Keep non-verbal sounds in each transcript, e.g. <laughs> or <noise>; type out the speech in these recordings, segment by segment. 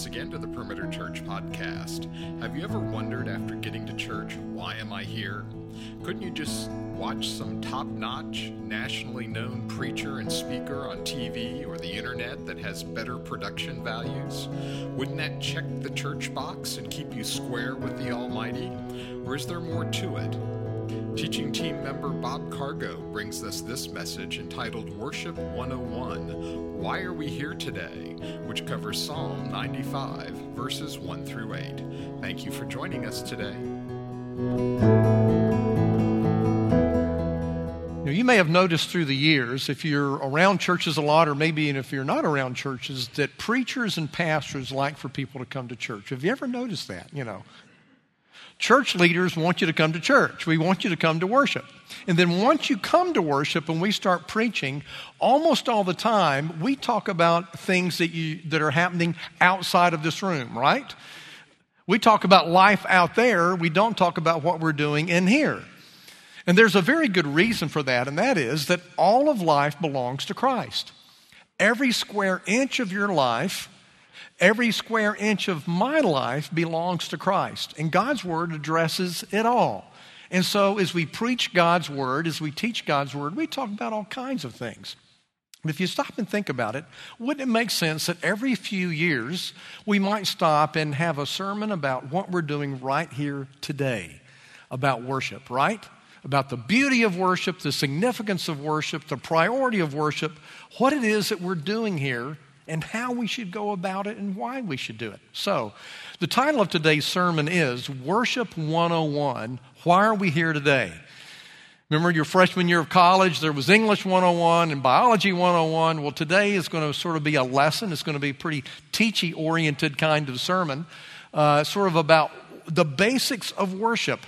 once again to the Perimeter Church podcast. Have you ever wondered after getting to church, why am I here? Couldn't you just watch some top notch, nationally known preacher and speaker on TV or the internet that has better production values? Wouldn't that check the church box and keep you square with the Almighty? Or is there more to it? Teaching team member Bob Cargo brings us this message entitled Worship 101 Why Are We Here Today? which covers Psalm 95, verses 1 through 8. Thank you for joining us today. Now, you may have noticed through the years, if you're around churches a lot, or maybe even if you're not around churches, that preachers and pastors like for people to come to church. Have you ever noticed that? You know, church leaders want you to come to church. We want you to come to worship. And then once you come to worship and we start preaching, almost all the time we talk about things that you that are happening outside of this room, right? We talk about life out there, we don't talk about what we're doing in here. And there's a very good reason for that, and that is that all of life belongs to Christ. Every square inch of your life Every square inch of my life belongs to Christ, and God's Word addresses it all. And so, as we preach God's Word, as we teach God's Word, we talk about all kinds of things. If you stop and think about it, wouldn't it make sense that every few years we might stop and have a sermon about what we're doing right here today about worship, right? About the beauty of worship, the significance of worship, the priority of worship, what it is that we're doing here and how we should go about it and why we should do it. So, the title of today's sermon is Worship 101 Why Are We Here Today? Remember your freshman year of college, there was English 101 and Biology 101. Well, today is going to sort of be a lesson. It's going to be a pretty teachy oriented kind of sermon, uh, sort of about the basics of worship.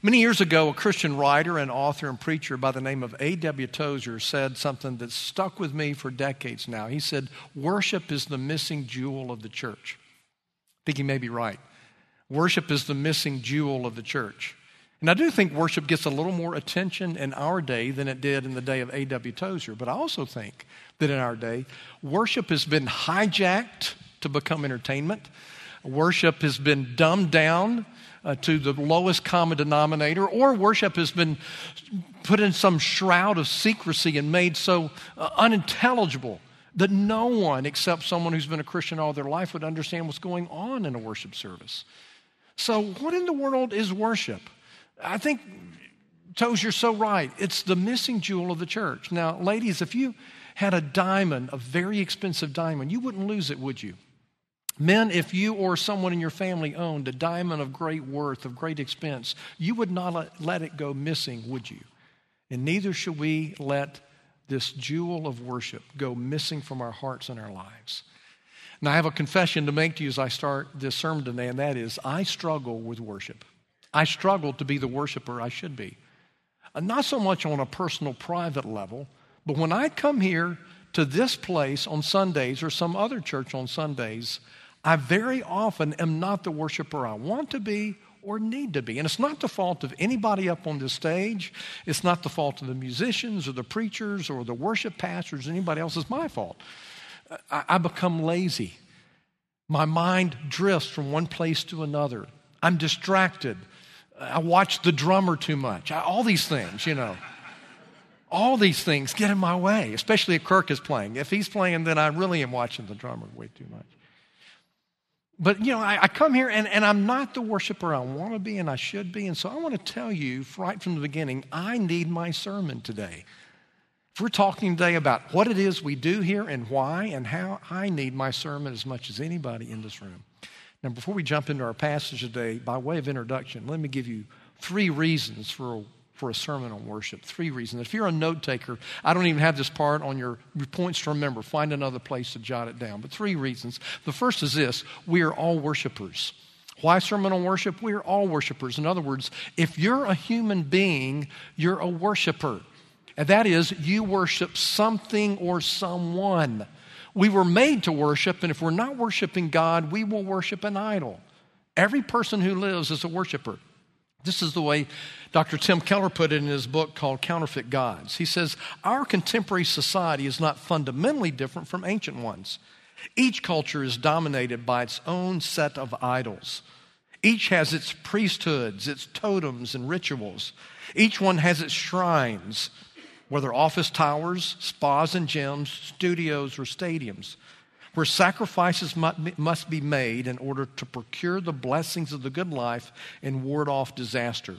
Many years ago, a Christian writer and author and preacher by the name of A.W. Tozer said something that stuck with me for decades now. He said, Worship is the missing jewel of the church. I think he may be right. Worship is the missing jewel of the church. And I do think worship gets a little more attention in our day than it did in the day of A.W. Tozer. But I also think that in our day, worship has been hijacked to become entertainment. Worship has been dumbed down uh, to the lowest common denominator, or worship has been put in some shroud of secrecy and made so uh, unintelligible that no one except someone who's been a Christian all their life would understand what's going on in a worship service. So, what in the world is worship? I think Tozer so right. It's the missing jewel of the church. Now, ladies, if you had a diamond, a very expensive diamond, you wouldn't lose it, would you? Men, if you or someone in your family owned a diamond of great worth, of great expense, you would not let it go missing, would you? And neither should we let this jewel of worship go missing from our hearts and our lives. Now, I have a confession to make to you as I start this sermon today, and that is I struggle with worship. I struggle to be the worshiper I should be. Uh, not so much on a personal, private level, but when I come here to this place on Sundays or some other church on Sundays, I very often am not the worshiper I want to be or need to be. And it's not the fault of anybody up on the stage. It's not the fault of the musicians or the preachers or the worship pastors or anybody else. It's my fault. I, I become lazy. My mind drifts from one place to another. I'm distracted. I watch the drummer too much. I, all these things, you know. All these things get in my way, especially if Kirk is playing. If he's playing, then I really am watching the drummer way too much. But, you know, I, I, come here and, and I'm not the worshiper I want to be and I should be. And so I want to tell you right from the beginning I need my sermon today. If we're talking today about what it is we do here and why and how, I need my sermon as much as anybody in this room. Now, before we jump into our passage today, by way of introduction, let me give you three reasons for for a sermon on worship. Three reasons. If you're a note taker, I don't even have this part on your, points to remember. Find another place to jot it down. But three reasons. The first is this we are all worshipers. Why sermon on worship? We are all worshipers. In other words, if you're a human being, you're a worshiper. And that is, you worship something or someone. We were made to worship, and if we're not worshiping God, we will worship an idol. Every person who lives is a worshiper. This is the way Dr. Tim Keller put it in his book called Counterfeit Gods. He says, Our contemporary society is not fundamentally different from ancient ones. Each culture is dominated by its own set of idols. Each has its priesthoods, its totems, and rituals. Each one has its shrines, whether office towers, spas and gyms, studios, or stadiums, where sacrifices must be made in order to procure the blessings of the good life and ward off disaster.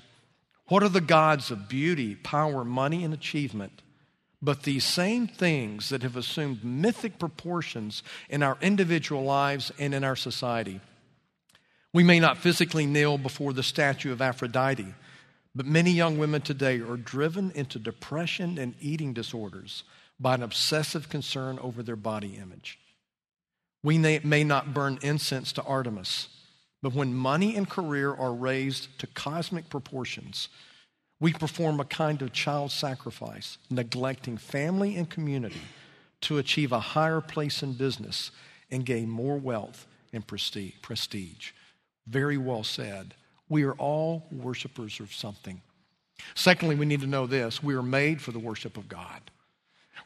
What are the gods of beauty, power, money, and achievement? But these same things that have assumed mythic proportions in our individual lives and in our society. We may not physically kneel before the statue of Aphrodite, but many young women today are driven into depression and eating disorders by an obsessive concern over their body image. We may not burn incense to Artemis, but when money and career are raised to cosmic proportions, we perform a kind of child sacrifice, neglecting family and community to achieve a higher place in business and gain more wealth and prestige. Very well said. We are all worshipers of something. Secondly, we need to know this we are made for the worship of God.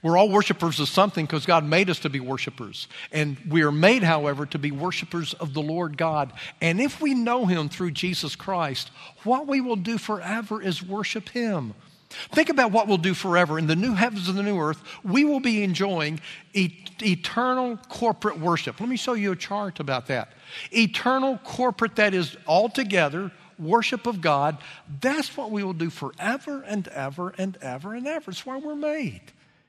We're all worshipers of something because God made us to be worshipers. And we are made, however, to be worshipers of the Lord God. And if we know Him through Jesus Christ, what we will do forever is worship Him. Think about what we'll do forever. In the new heavens and the new earth, we will be enjoying e- eternal corporate worship. Let me show you a chart about that. Eternal corporate, that is all together, worship of God. That's what we will do forever and ever and ever and ever. It's why we're made.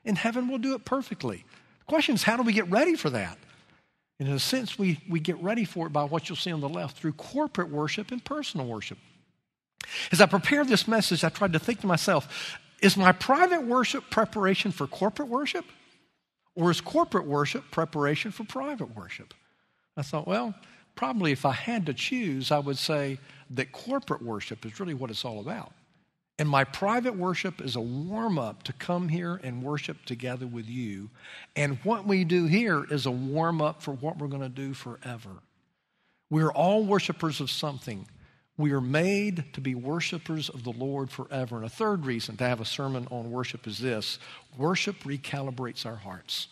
In heaven, we'll do it perfectly. The question is, how do we get ready for that? And in a sense, we, we get ready for it by what you'll see on the left through corporate worship and personal worship. As I prepared this message, I tried to think to myself is my private worship preparation for corporate worship? Or is corporate worship preparation for private worship? I thought, well, probably if I had to choose, I would say that corporate worship is really what it's all about. And my private worship is a warm up to come here and worship together with you. And what we do here is a warm up for what we're going to do forever. We're all worshipers of something. We are made to be worshipers of the Lord forever. And a third reason to have a sermon on worship is this worship recalibrates our hearts.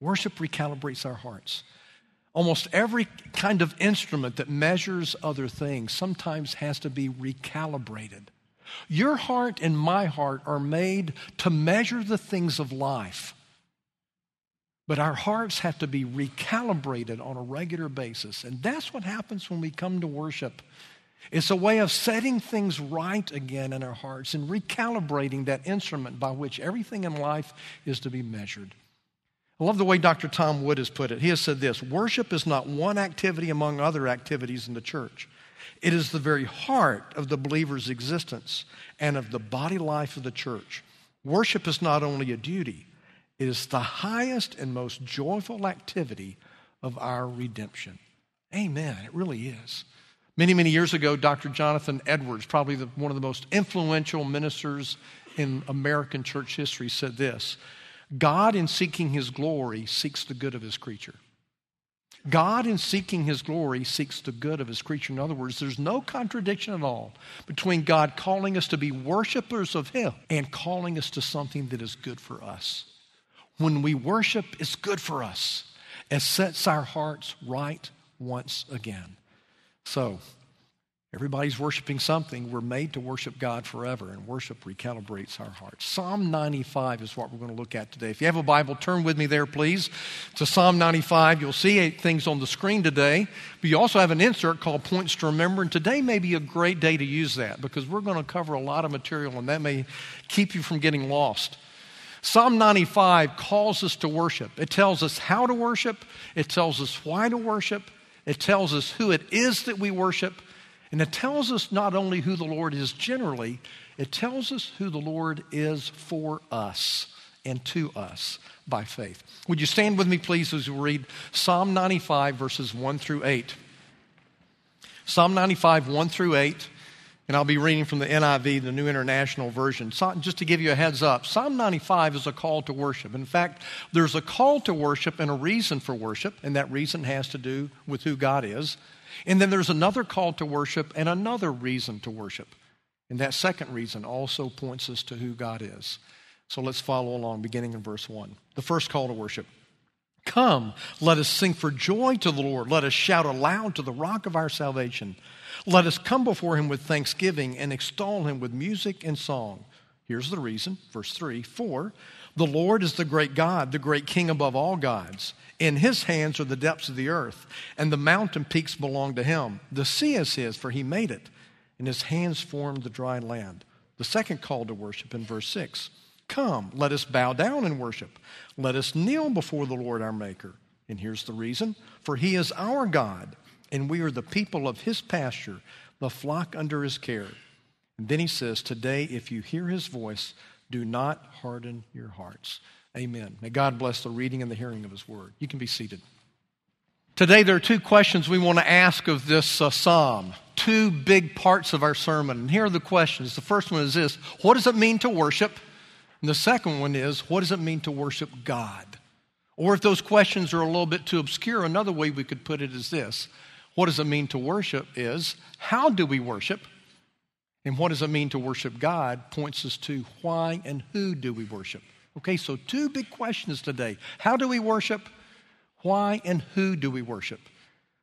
Worship recalibrates our hearts. Almost every kind of instrument that measures other things sometimes has to be recalibrated. Your heart and my heart are made to measure the things of life. But our hearts have to be recalibrated on a regular basis. And that's what happens when we come to worship. It's a way of setting things right again in our hearts and recalibrating that instrument by which everything in life is to be measured. I love the way Dr. Tom Wood has put it. He has said this worship is not one activity among other activities in the church, it is the very heart of the believer's existence and of the body life of the church. Worship is not only a duty, it is the highest and most joyful activity of our redemption. Amen. It really is. Many, many years ago, Dr. Jonathan Edwards, probably the, one of the most influential ministers in American church history, said this God, in seeking his glory, seeks the good of his creature. God, in seeking his glory, seeks the good of his creature. In other words, there's no contradiction at all between God calling us to be worshipers of him and calling us to something that is good for us. When we worship, it's good for us. It sets our hearts right once again. So, Everybody's worshiping something. We're made to worship God forever, and worship recalibrates our hearts. Psalm 95 is what we're going to look at today. If you have a Bible, turn with me there, please, to Psalm 95. You'll see eight things on the screen today, but you also have an insert called Points to Remember, and today may be a great day to use that because we're going to cover a lot of material, and that may keep you from getting lost. Psalm 95 calls us to worship. It tells us how to worship, it tells us why to worship, it tells us who it is that we worship and it tells us not only who the Lord is generally, it tells us who the Lord is for us and to us by faith. Would you stand with me, please, as we read Psalm 95, verses 1 through 8? Psalm 95, 1 through 8. And I'll be reading from the NIV, the New International Version. Just to give you a heads up, Psalm 95 is a call to worship. In fact, there's a call to worship and a reason for worship, and that reason has to do with who God is. And then there's another call to worship and another reason to worship. And that second reason also points us to who God is. So let's follow along, beginning in verse 1. The first call to worship Come, let us sing for joy to the Lord. Let us shout aloud to the rock of our salvation. Let us come before him with thanksgiving and extol him with music and song. Here's the reason, verse 3 For the Lord is the great God, the great King above all gods. In his hands are the depths of the earth, and the mountain peaks belong to him. The sea is his, for he made it, and his hands formed the dry land. The second call to worship in verse 6 Come, let us bow down and worship. Let us kneel before the Lord our Maker. And here's the reason for he is our God, and we are the people of his pasture, the flock under his care. And then he says, Today, if you hear his voice, do not harden your hearts. Amen. May God bless the reading and the hearing of his word. You can be seated. Today, there are two questions we want to ask of this uh, psalm, two big parts of our sermon. And here are the questions. The first one is this What does it mean to worship? And the second one is What does it mean to worship God? Or if those questions are a little bit too obscure, another way we could put it is this What does it mean to worship is How do we worship? And what does it mean to worship God points us to why and who do we worship. Okay, so two big questions today. How do we worship? Why and who do we worship?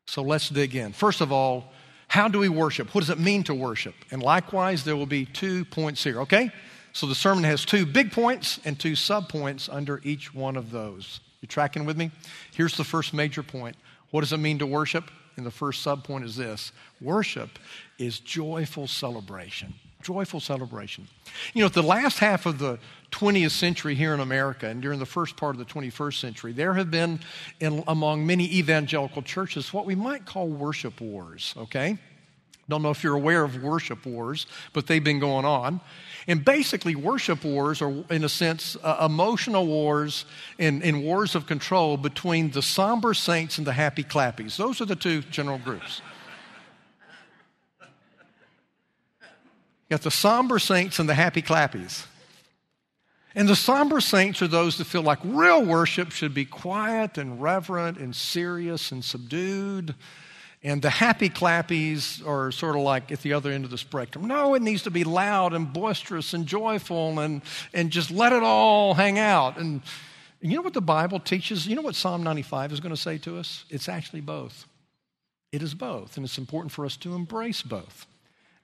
So let's dig in. First of all, how do we worship? What does it mean to worship? And likewise, there will be two points here, okay? So the sermon has two big points and two sub points under each one of those. You tracking with me? Here's the first major point. What does it mean to worship? And the first sub point is this worship is joyful celebration. Joyful celebration. You know, at the last half of the 20th century here in America and during the first part of the 21st century, there have been in, among many evangelical churches what we might call worship wars, okay? Don't know if you're aware of worship wars, but they've been going on. And basically, worship wars are, in a sense, uh, emotional wars and, and wars of control between the somber saints and the happy clappies. Those are the two general groups. You got the somber saints and the happy clappies. And the somber saints are those that feel like real worship should be quiet and reverent and serious and subdued and the happy clappies are sort of like at the other end of the spectrum. No, it needs to be loud and boisterous and joyful and, and just let it all hang out. And, and you know what the Bible teaches? You know what Psalm 95 is going to say to us? It's actually both. It is both, and it's important for us to embrace both.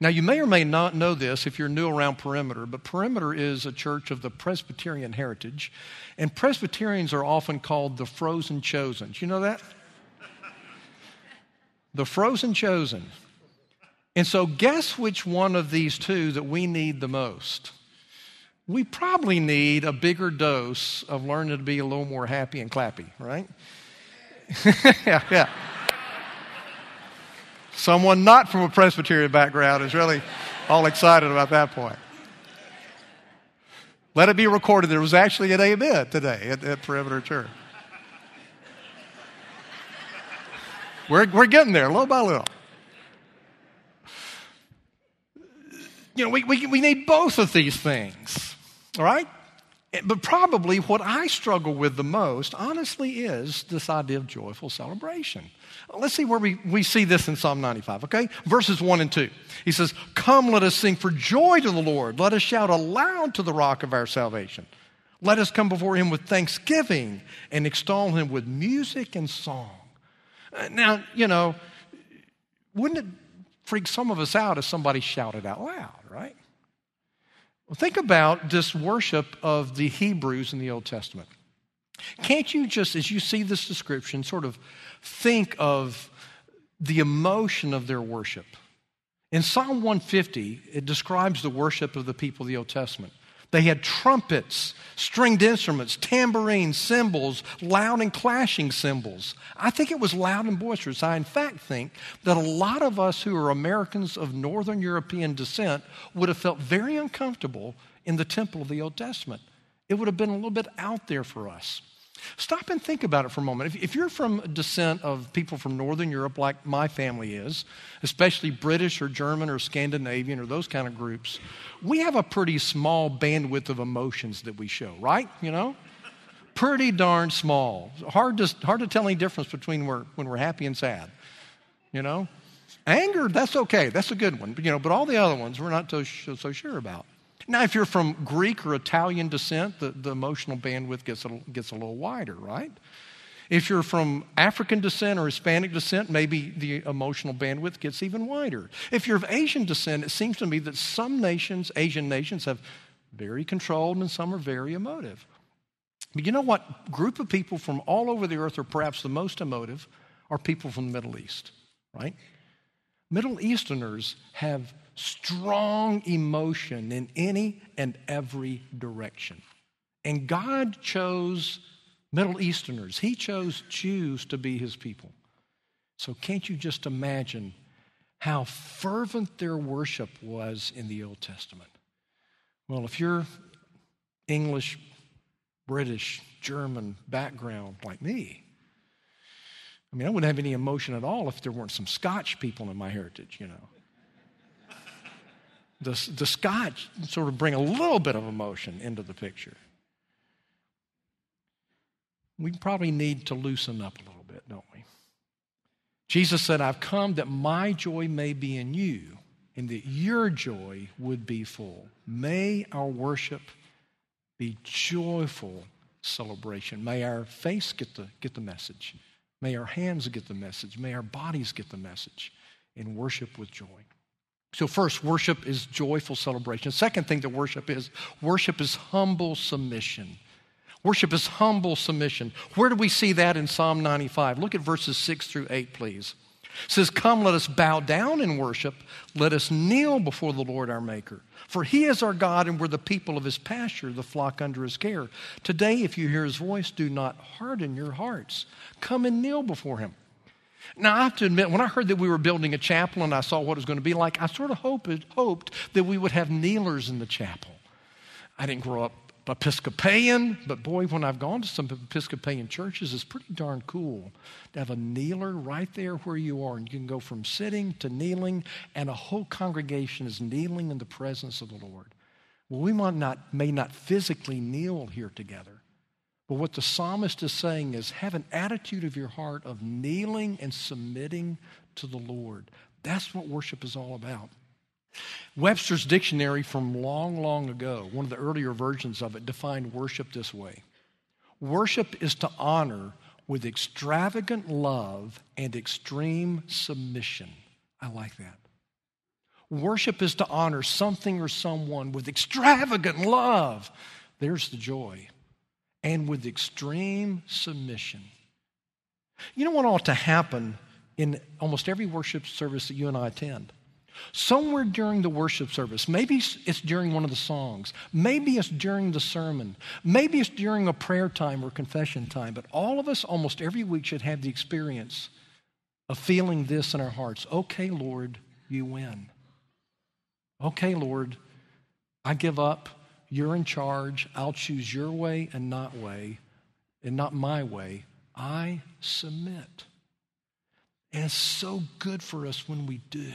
Now, you may or may not know this if you're new around Perimeter, but Perimeter is a church of the Presbyterian heritage, and Presbyterians are often called the frozen chosen. Do you know that? the frozen chosen. And so, guess which one of these two that we need the most? We probably need a bigger dose of learning to be a little more happy and clappy, right? <laughs> yeah, yeah. Someone not from a Presbyterian background is really all excited about that point. Let it be recorded there was actually an amen today at, at Perimeter Church. We're, we're getting there little by little. You know, we, we, we need both of these things, all right? But probably what I struggle with the most, honestly, is this idea of joyful celebration. Let's see where we, we see this in Psalm 95, okay? Verses 1 and 2. He says, Come, let us sing for joy to the Lord. Let us shout aloud to the rock of our salvation. Let us come before him with thanksgiving and extol him with music and song. Uh, now, you know, wouldn't it freak some of us out if somebody shouted out loud, right? Well, think about this worship of the Hebrews in the Old Testament. Can't you just, as you see this description, sort of think of the emotion of their worship? In Psalm 150, it describes the worship of the people of the Old Testament. They had trumpets, stringed instruments, tambourines, cymbals, loud and clashing cymbals. I think it was loud and boisterous. I, in fact, think that a lot of us who are Americans of Northern European descent would have felt very uncomfortable in the temple of the Old Testament. It would have been a little bit out there for us. Stop and think about it for a moment. If, if, you're from descent of people from Northern Europe, like my family is, especially British or German or Scandinavian or those kind of groups, we have a pretty small bandwidth of emotions that we show, right? You know? Pretty darn small. Hard to, hard to tell any difference between we're, when we're happy and sad. You know? Anger, that's okay. That's a good one. But, you know, but all the other ones we're not so, so sure about. Now, if you're from Greek or Italian descent, the, the emotional bandwidth gets a, gets a little wider, right? If you're from African descent or Hispanic descent, maybe the emotional bandwidth gets even wider. If you're of Asian descent, it seems to me that some nations, Asian nations, have very controlled and some are very emotive. But you know what group of people from all over the earth are perhaps the most emotive are people from the Middle East, right? Middle Easterners have strong emotion in any and every direction. And God chose Middle Easterners, He chose Jews to be His people. So can't you just imagine how fervent their worship was in the Old Testament? Well, if you're English, British, German background like me, I mean, I wouldn't have any emotion at all if there weren't some Scotch people in my heritage, you know. The, the Scotch sort of bring a little bit of emotion into the picture we probably need to loosen up a little bit, don't we? Jesus said, I've come that my joy may be in you and that your joy would be full. May our worship be joyful celebration. May our face get the, get the message. May our hands get the message. May our bodies get the message in worship with joy. So, first, worship is joyful celebration. Second thing that worship is worship is humble submission. Worship is humble submission. Where do we see that in Psalm 95? Look at verses 6 through 8, please. It says, Come, let us bow down in worship. Let us kneel before the Lord our Maker. For he is our God, and we're the people of his pasture, the flock under his care. Today, if you hear his voice, do not harden your hearts. Come and kneel before him. Now, I have to admit, when I heard that we were building a chapel and I saw what it was going to be like, I sort of hoped, hoped that we would have kneelers in the chapel. I didn't grow up Episcopalian, but boy, when I've gone to some Episcopalian churches, it's pretty darn cool to have a kneeler right there where you are. And you can go from sitting to kneeling, and a whole congregation is kneeling in the presence of the Lord. Well, we might not, may not physically kneel here together, but what the psalmist is saying is have an attitude of your heart of kneeling and submitting to the Lord. That's what worship is all about. Webster's dictionary from long, long ago, one of the earlier versions of it, defined worship this way Worship is to honor with extravagant love and extreme submission. I like that. Worship is to honor something or someone with extravagant love. There's the joy. And with extreme submission. You know what ought to happen in almost every worship service that you and I attend? Somewhere during the worship service, maybe it's during one of the songs, maybe it's during the sermon, maybe it's during a prayer time or confession time, but all of us almost every week should have the experience of feeling this in our hearts. Okay, Lord, you win. Okay, Lord, I give up. You're in charge. I'll choose your way and not way, and not my way. I submit. And it's so good for us when we do.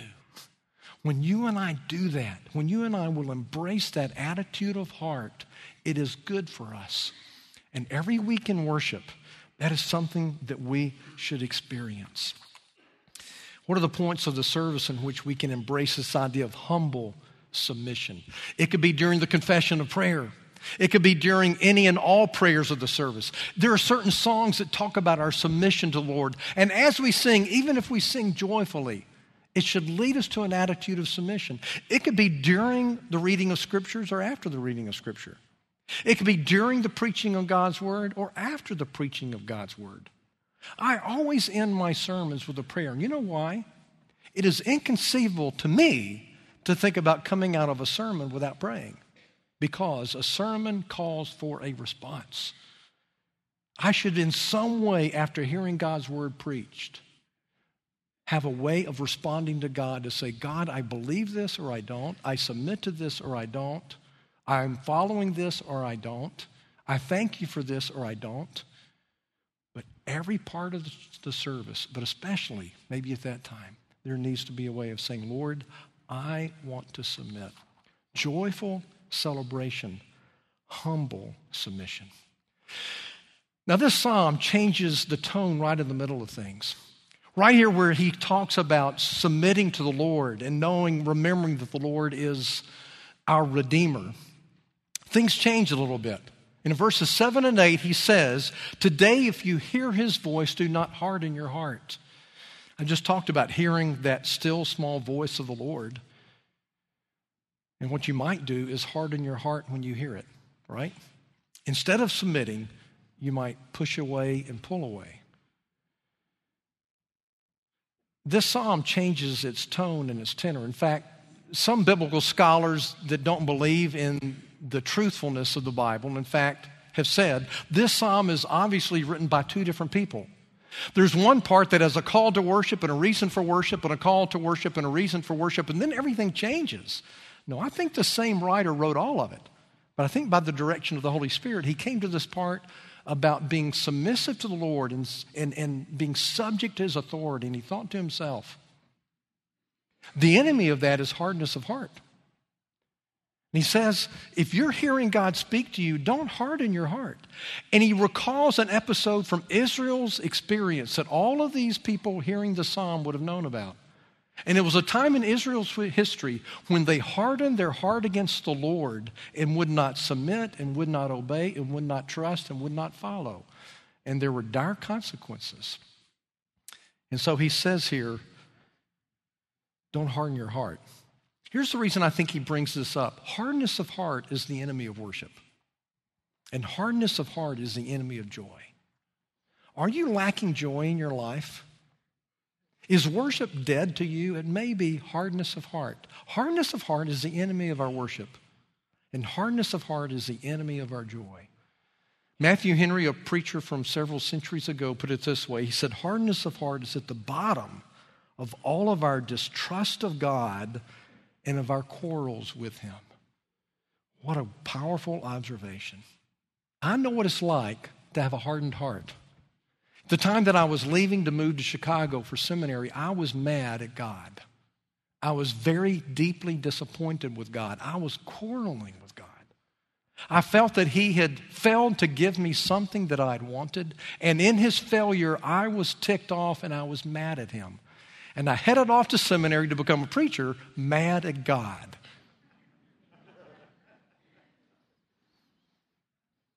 When you and I do that, when you and I will embrace that attitude of heart, it is good for us. And every week in worship, that is something that we should experience. What are the points of the service in which we can embrace this idea of humble submission? It could be during the confession of prayer. It could be during any and all prayers of the service. There are certain songs that talk about our submission to the Lord. And as we sing, even if we sing joyfully, it should lead us to an attitude of submission. It could be during the reading of scriptures or after the reading of scripture. It could be during the preaching of God's word or after the preaching of God's word. I always end my sermons with a prayer. And you know why? It is inconceivable to me to think about coming out of a sermon without praying because a sermon calls for a response. I should, in some way, after hearing God's word preached, have a way of responding to God to say, God, I believe this or I don't. I submit to this or I don't. I'm following this or I don't. I thank you for this or I don't. But every part of the service, but especially maybe at that time, there needs to be a way of saying, Lord, I want to submit. Joyful celebration, humble submission. Now, this psalm changes the tone right in the middle of things. Right here, where he talks about submitting to the Lord and knowing, remembering that the Lord is our Redeemer, things change a little bit. In verses 7 and 8, he says, Today, if you hear his voice, do not harden your heart. I just talked about hearing that still small voice of the Lord. And what you might do is harden your heart when you hear it, right? Instead of submitting, you might push away and pull away. This psalm changes its tone and its tenor. In fact, some biblical scholars that don't believe in the truthfulness of the Bible, in fact, have said this psalm is obviously written by two different people. There's one part that has a call to worship and a reason for worship and a call to worship and a reason for worship, and then everything changes. No, I think the same writer wrote all of it. But I think by the direction of the Holy Spirit, he came to this part about being submissive to the Lord and, and, and being subject to his authority. And he thought to himself, the enemy of that is hardness of heart. And he says, if you're hearing God speak to you, don't harden your heart. And he recalls an episode from Israel's experience that all of these people hearing the psalm would have known about. And it was a time in Israel's history when they hardened their heart against the Lord and would not submit and would not obey and would not trust and would not follow. And there were dire consequences. And so he says here, don't harden your heart. Here's the reason I think he brings this up hardness of heart is the enemy of worship, and hardness of heart is the enemy of joy. Are you lacking joy in your life? Is worship dead to you? It may be hardness of heart. Hardness of heart is the enemy of our worship, and hardness of heart is the enemy of our joy. Matthew Henry, a preacher from several centuries ago, put it this way He said, Hardness of heart is at the bottom of all of our distrust of God and of our quarrels with Him. What a powerful observation. I know what it's like to have a hardened heart. The time that I was leaving to move to Chicago for seminary, I was mad at God. I was very deeply disappointed with God. I was quarreling with God. I felt that He had failed to give me something that I'd wanted, and in His failure, I was ticked off and I was mad at Him. And I headed off to seminary to become a preacher, mad at God.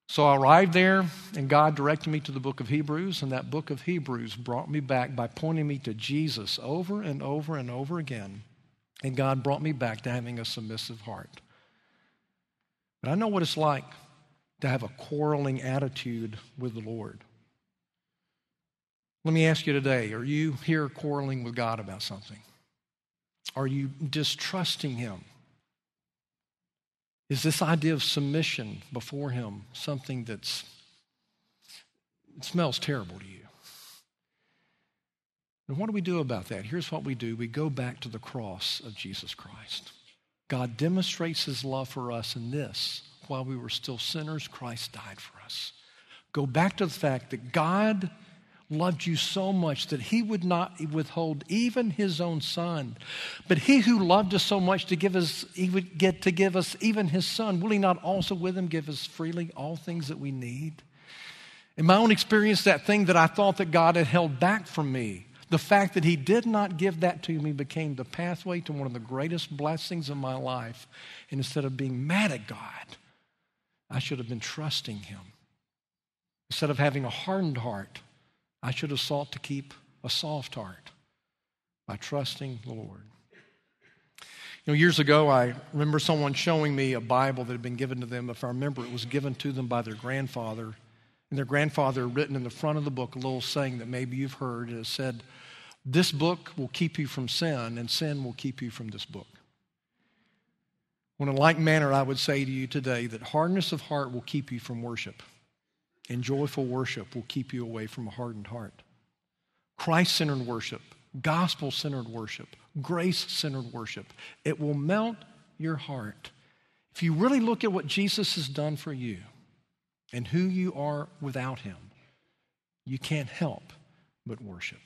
So I arrived there, and God directed me to the book of Hebrews, and that book of Hebrews brought me back by pointing me to Jesus over and over and over again. And God brought me back to having a submissive heart. But I know what it's like to have a quarreling attitude with the Lord. Let me ask you today are you here quarreling with God about something? Are you distrusting Him? Is this idea of submission before Him something that's it smells terrible to you? And what do we do about that? Here's what we do we go back to the cross of Jesus Christ. God demonstrates His love for us in this while we were still sinners, Christ died for us. Go back to the fact that God loved you so much that he would not withhold even his own son. But he who loved us so much to give us, he would get to give us even his son. Will he not also with him give us freely all things that we need? In my own experience, that thing that I thought that God had held back from me, the fact that he did not give that to me became the pathway to one of the greatest blessings of my life. And instead of being mad at God, I should have been trusting him. Instead of having a hardened heart, I should have sought to keep a soft heart by trusting the Lord. You know, years ago, I remember someone showing me a Bible that had been given to them. If I remember, it was given to them by their grandfather. And their grandfather written in the front of the book a little saying that maybe you've heard. It said, This book will keep you from sin, and sin will keep you from this book. Well, in like manner, I would say to you today that hardness of heart will keep you from worship and joyful worship will keep you away from a hardened heart. Christ centered worship, gospel centered worship, grace centered worship, it will melt your heart. If you really look at what Jesus has done for you and who you are without him, you can't help but worship.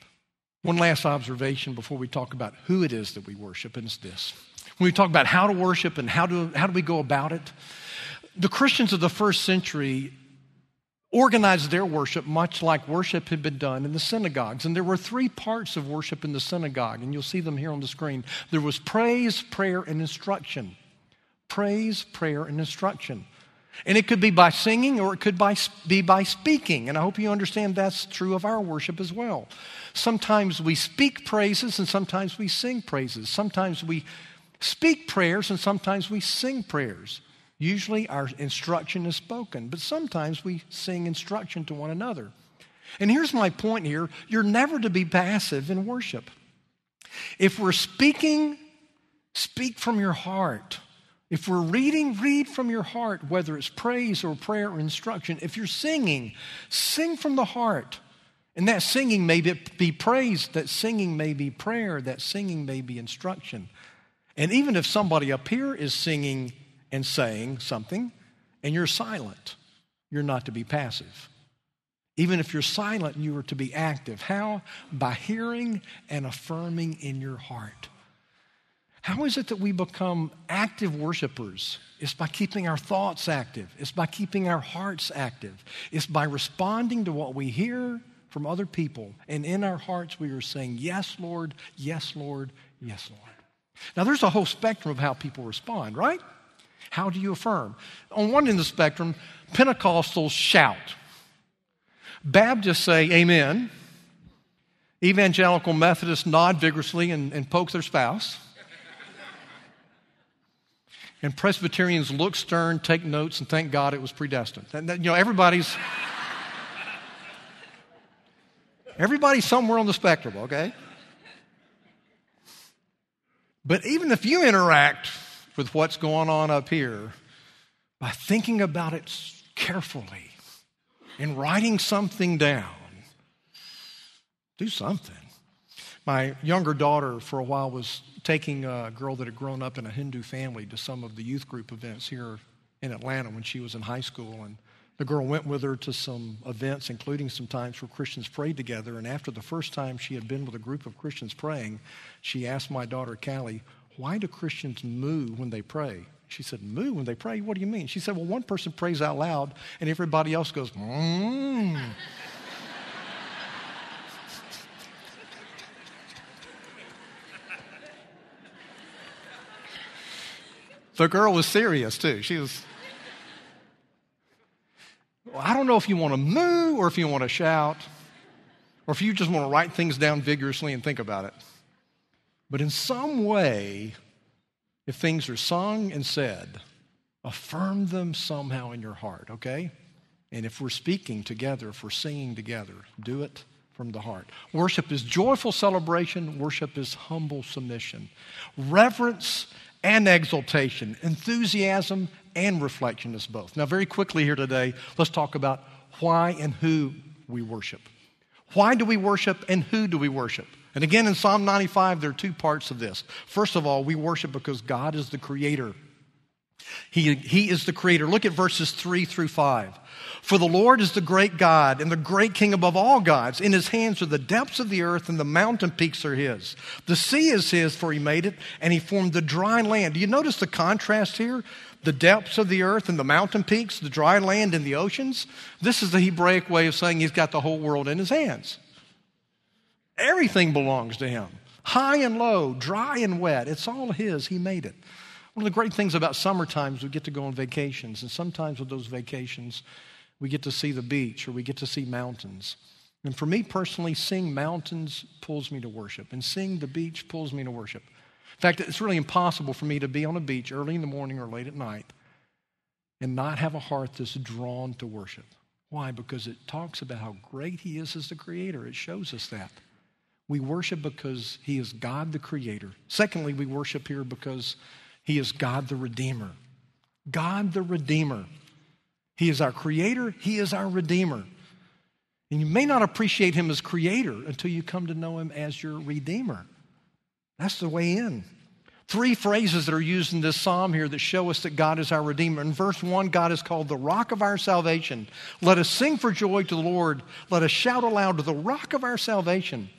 One last observation before we talk about who it is that we worship, and it's this. When we talk about how to worship and how do, how do we go about it, the Christians of the first century organized their worship much like worship had been done in the synagogues. And there were three parts of worship in the synagogue, and you'll see them here on the screen. There was praise, prayer, and instruction. Praise, prayer, and instruction. And it could be by singing or it could by, be by speaking. And I hope you understand that's true of our worship as well. Sometimes we speak praises and sometimes we sing praises. Sometimes we speak prayers and sometimes we sing prayers. Usually our instruction is spoken, but sometimes we sing instruction to one another. And here's my point here you're never to be passive in worship. If we're speaking, speak from your heart. If we're reading, read from your heart, whether it's praise or prayer or instruction. If you're singing, sing from the heart. And that singing may be praise, that singing may be prayer, that singing may be instruction. And even if somebody up here is singing and saying something and you're silent, you're not to be passive. Even if you're silent, you are to be active. How? By hearing and affirming in your heart. How is it that we become active worshipers? It's by keeping our thoughts active. It's by keeping our hearts active. It's by responding to what we hear from other people. And in our hearts, we are saying, Yes, Lord, yes, Lord, yes, Lord. Now, there's a whole spectrum of how people respond, right? How do you affirm? On one end of the spectrum, Pentecostals shout. Baptists say, Amen. Evangelical Methodists nod vigorously and, and poke their spouse. And Presbyterians look stern, take notes, and thank God it was predestined. And, you know, everybody's everybody's somewhere on the spectrum, okay? But even if you interact with what's going on up here by thinking about it carefully and writing something down, do something. My younger daughter, for a while, was taking a girl that had grown up in a Hindu family to some of the youth group events here in Atlanta when she was in high school. And the girl went with her to some events, including some times where Christians prayed together. And after the first time she had been with a group of Christians praying, she asked my daughter, Callie, why do Christians moo when they pray? She said, Moo when they pray? What do you mean? She said, Well, one person prays out loud and everybody else goes, Mmm. <laughs> The girl was serious too. She was. Well, I don't know if you want to moo or if you want to shout or if you just want to write things down vigorously and think about it. But in some way, if things are sung and said, affirm them somehow in your heart, okay? And if we're speaking together, if we're singing together, do it from the heart. Worship is joyful celebration, worship is humble submission. Reverence and exaltation, enthusiasm and reflection is both. Now, very quickly here today, let's talk about why and who we worship. Why do we worship and who do we worship? And again, in Psalm 95, there are two parts of this. First of all, we worship because God is the creator. He, he is the creator. Look at verses 3 through 5. For the Lord is the great God and the great King above all gods. In his hands are the depths of the earth, and the mountain peaks are his. The sea is his, for he made it, and he formed the dry land. Do you notice the contrast here? The depths of the earth and the mountain peaks, the dry land and the oceans. This is the Hebraic way of saying he's got the whole world in his hands. Everything belongs to him high and low, dry and wet. It's all his. He made it. One of the great things about summer times, we get to go on vacations, and sometimes with those vacations, we get to see the beach or we get to see mountains. And for me personally, seeing mountains pulls me to worship, and seeing the beach pulls me to worship. In fact, it's really impossible for me to be on a beach early in the morning or late at night and not have a heart that's drawn to worship. Why? Because it talks about how great He is as the Creator. It shows us that. We worship because He is God the Creator. Secondly, we worship here because He is God the Redeemer. God the Redeemer. He is our creator, He is our redeemer. And you may not appreciate Him as creator until you come to know Him as your redeemer. That's the way in. Three phrases that are used in this psalm here that show us that God is our Redeemer. In verse 1, God is called the rock of our salvation. Let us sing for joy to the Lord. Let us shout aloud to the rock of our salvation.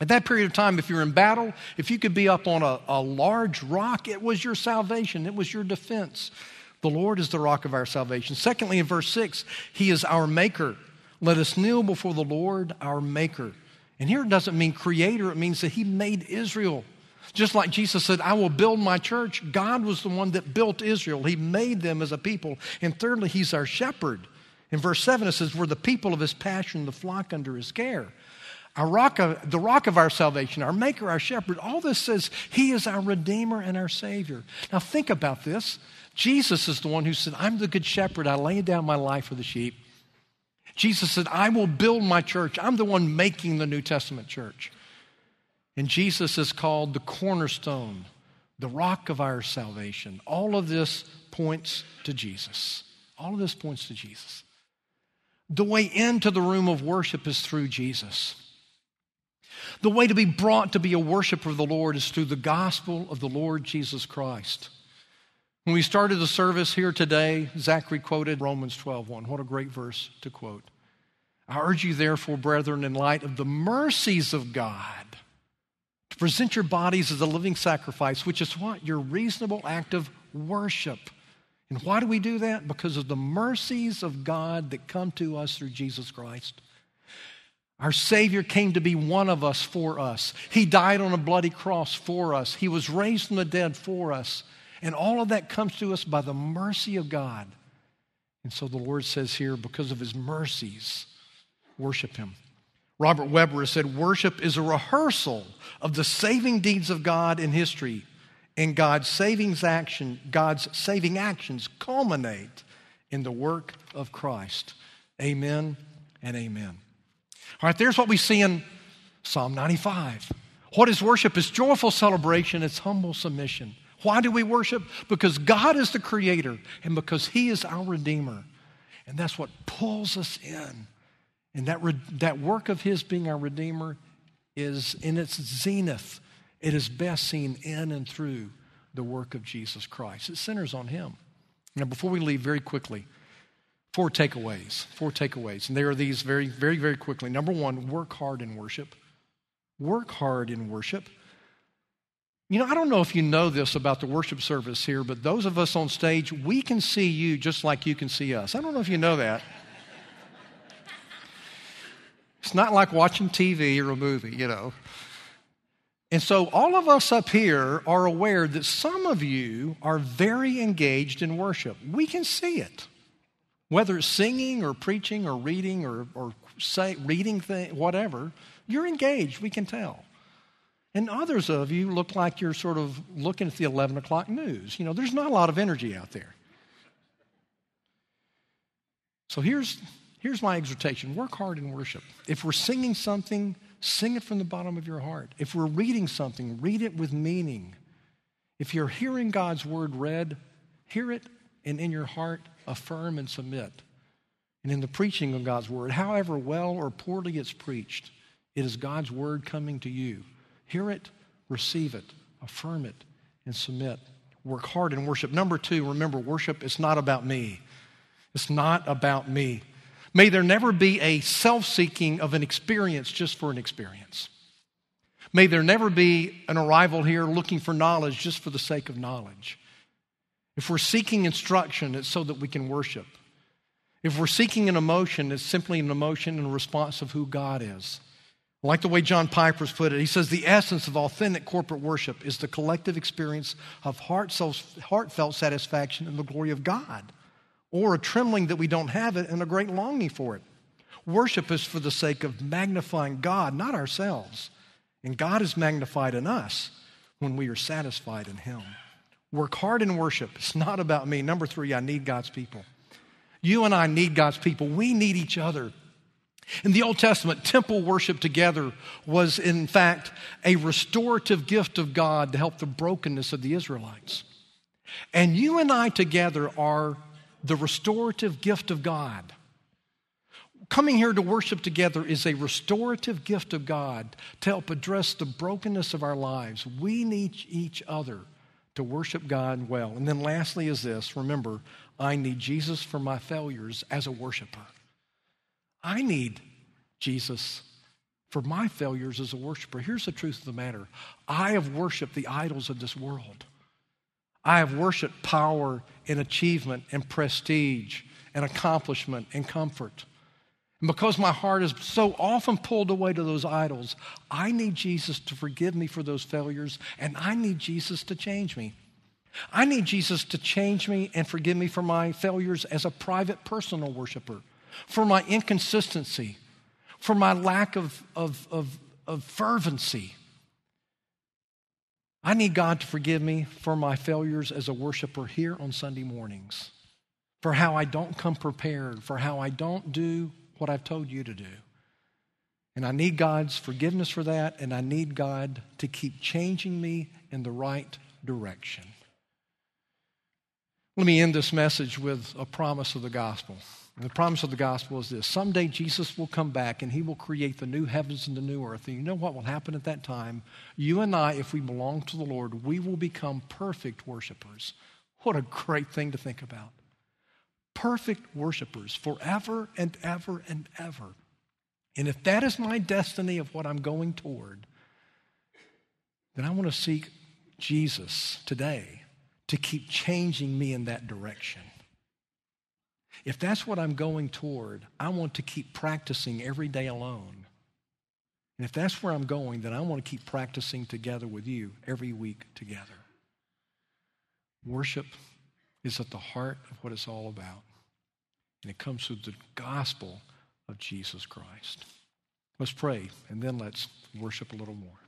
At that period of time, if you're in battle, if you could be up on a, a large rock, it was your salvation, it was your defense. The Lord is the rock of our salvation. Secondly, in verse 6, He is our maker. Let us kneel before the Lord, our maker. And here it doesn't mean creator, it means that He made Israel. Just like Jesus said, I will build my church, God was the one that built Israel. He made them as a people. And thirdly, He's our shepherd. In verse 7, it says, We're the people of His passion, the flock under His care. Our rock of, the rock of our salvation, our maker, our shepherd, all this says He is our Redeemer and our Savior. Now think about this. Jesus is the one who said, I'm the good shepherd. I lay down my life for the sheep. Jesus said, I will build my church. I'm the one making the New Testament church. And Jesus is called the cornerstone, the rock of our salvation. All of this points to Jesus. All of this points to Jesus. The way into the room of worship is through Jesus. The way to be brought to be a worshiper of the Lord is through the gospel of the Lord Jesus Christ. When we started the service here today, Zachary quoted Romans 12:1. What a great verse to quote. I urge you, therefore, brethren, in light of the mercies of God, to present your bodies as a living sacrifice, which is what? Your reasonable act of worship. And why do we do that? Because of the mercies of God that come to us through Jesus Christ. Our Savior came to be one of us for us. He died on a bloody cross for us. He was raised from the dead for us. And all of that comes to us by the mercy of God. And so the Lord says here, because of His mercies, worship Him. Robert Webber has said, Worship is a rehearsal of the saving deeds of God in history, and God's saving action, God's saving actions culminate in the work of Christ. Amen and amen. All right, there's what we see in Psalm 95. What is worship? It's joyful celebration, it's humble submission. Why do we worship? Because God is the creator and because He is our Redeemer. And that's what pulls us in. And that, that work of His being our Redeemer is in its zenith. It is best seen in and through the work of Jesus Christ. It centers on Him. Now, before we leave, very quickly, four takeaways. Four takeaways. And there are these very, very, very quickly. Number one, work hard in worship. Work hard in worship. You know, I don't know if you know this about the worship service here, but those of us on stage, we can see you just like you can see us. I don't know if you know that. It's not like watching TV or a movie, you know. And so, all of us up here are aware that some of you are very engaged in worship. We can see it. Whether it's singing or preaching or reading or, or say, reading thing, whatever, you're engaged, we can tell. And others of you look like you're sort of looking at the 11 o'clock news. You know, there's not a lot of energy out there. So here's, here's my exhortation work hard in worship. If we're singing something, sing it from the bottom of your heart. If we're reading something, read it with meaning. If you're hearing God's word read, hear it and in your heart affirm and submit. And in the preaching of God's word, however well or poorly it's preached, it is God's word coming to you. Hear it, receive it, affirm it, and submit. Work hard in worship. Number two, remember, worship is not about me. It's not about me. May there never be a self seeking of an experience just for an experience. May there never be an arrival here looking for knowledge just for the sake of knowledge. If we're seeking instruction, it's so that we can worship. If we're seeking an emotion, it's simply an emotion in response of who God is. Like the way John Piper's put it. He says the essence of authentic corporate worship is the collective experience of heartfelt satisfaction in the glory of God or a trembling that we don't have it and a great longing for it. Worship is for the sake of magnifying God, not ourselves. And God is magnified in us when we are satisfied in Him. Work hard in worship. It's not about me. Number three, I need God's people. You and I need God's people. We need each other. In the Old Testament, temple worship together was, in fact, a restorative gift of God to help the brokenness of the Israelites. And you and I together are the restorative gift of God. Coming here to worship together is a restorative gift of God to help address the brokenness of our lives. We need each other to worship God well. And then, lastly, is this remember, I need Jesus for my failures as a worshiper. I need Jesus for my failures as a worshiper. Here's the truth of the matter I have worshiped the idols of this world. I have worshiped power and achievement and prestige and accomplishment and comfort. And because my heart is so often pulled away to those idols, I need Jesus to forgive me for those failures, and I need Jesus to change me. I need Jesus to change me and forgive me for my failures as a private personal worshiper, for my inconsistency, for my lack of, of, of, of fervency. I need God to forgive me for my failures as a worshiper here on Sunday mornings, for how I don't come prepared, for how I don't do what I've told you to do. And I need God's forgiveness for that, and I need God to keep changing me in the right direction. Let me end this message with a promise of the gospel. And the promise of the gospel is this someday Jesus will come back and he will create the new heavens and the new earth. And you know what will happen at that time? You and I, if we belong to the Lord, we will become perfect worshipers. What a great thing to think about perfect worshipers forever and ever and ever. And if that is my destiny of what I'm going toward, then I want to seek Jesus today to keep changing me in that direction. If that's what I'm going toward, I want to keep practicing every day alone. And if that's where I'm going, then I want to keep practicing together with you every week together. Worship is at the heart of what it's all about. And it comes through the gospel of Jesus Christ. Let's pray, and then let's worship a little more.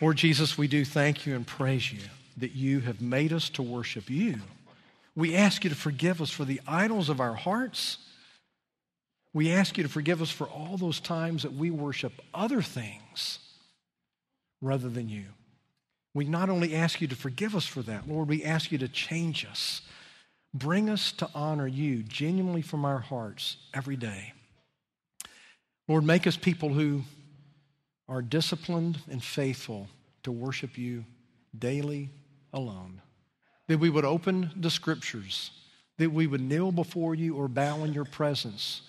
Lord Jesus, we do thank you and praise you that you have made us to worship you. We ask you to forgive us for the idols of our hearts. We ask you to forgive us for all those times that we worship other things rather than you. We not only ask you to forgive us for that, Lord, we ask you to change us. Bring us to honor you genuinely from our hearts every day. Lord, make us people who are disciplined and faithful to worship you daily alone. That we would open the scriptures, that we would kneel before you or bow in your presence,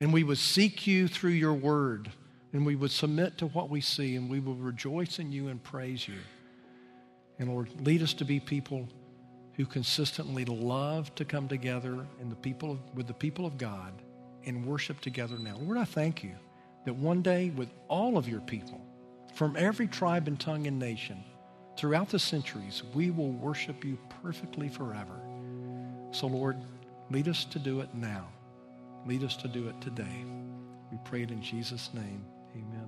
and we would seek you through your word, and we would submit to what we see, and we would rejoice in you and praise you. And Lord, lead us to be people who consistently love to come together in the people of, with the people of God and worship together now. Lord, I thank you that one day with all of your people from every tribe and tongue and nation throughout the centuries, we will worship you perfectly forever. So, Lord, lead us to do it now. Lead us to do it today. We pray it in Jesus' name. Amen.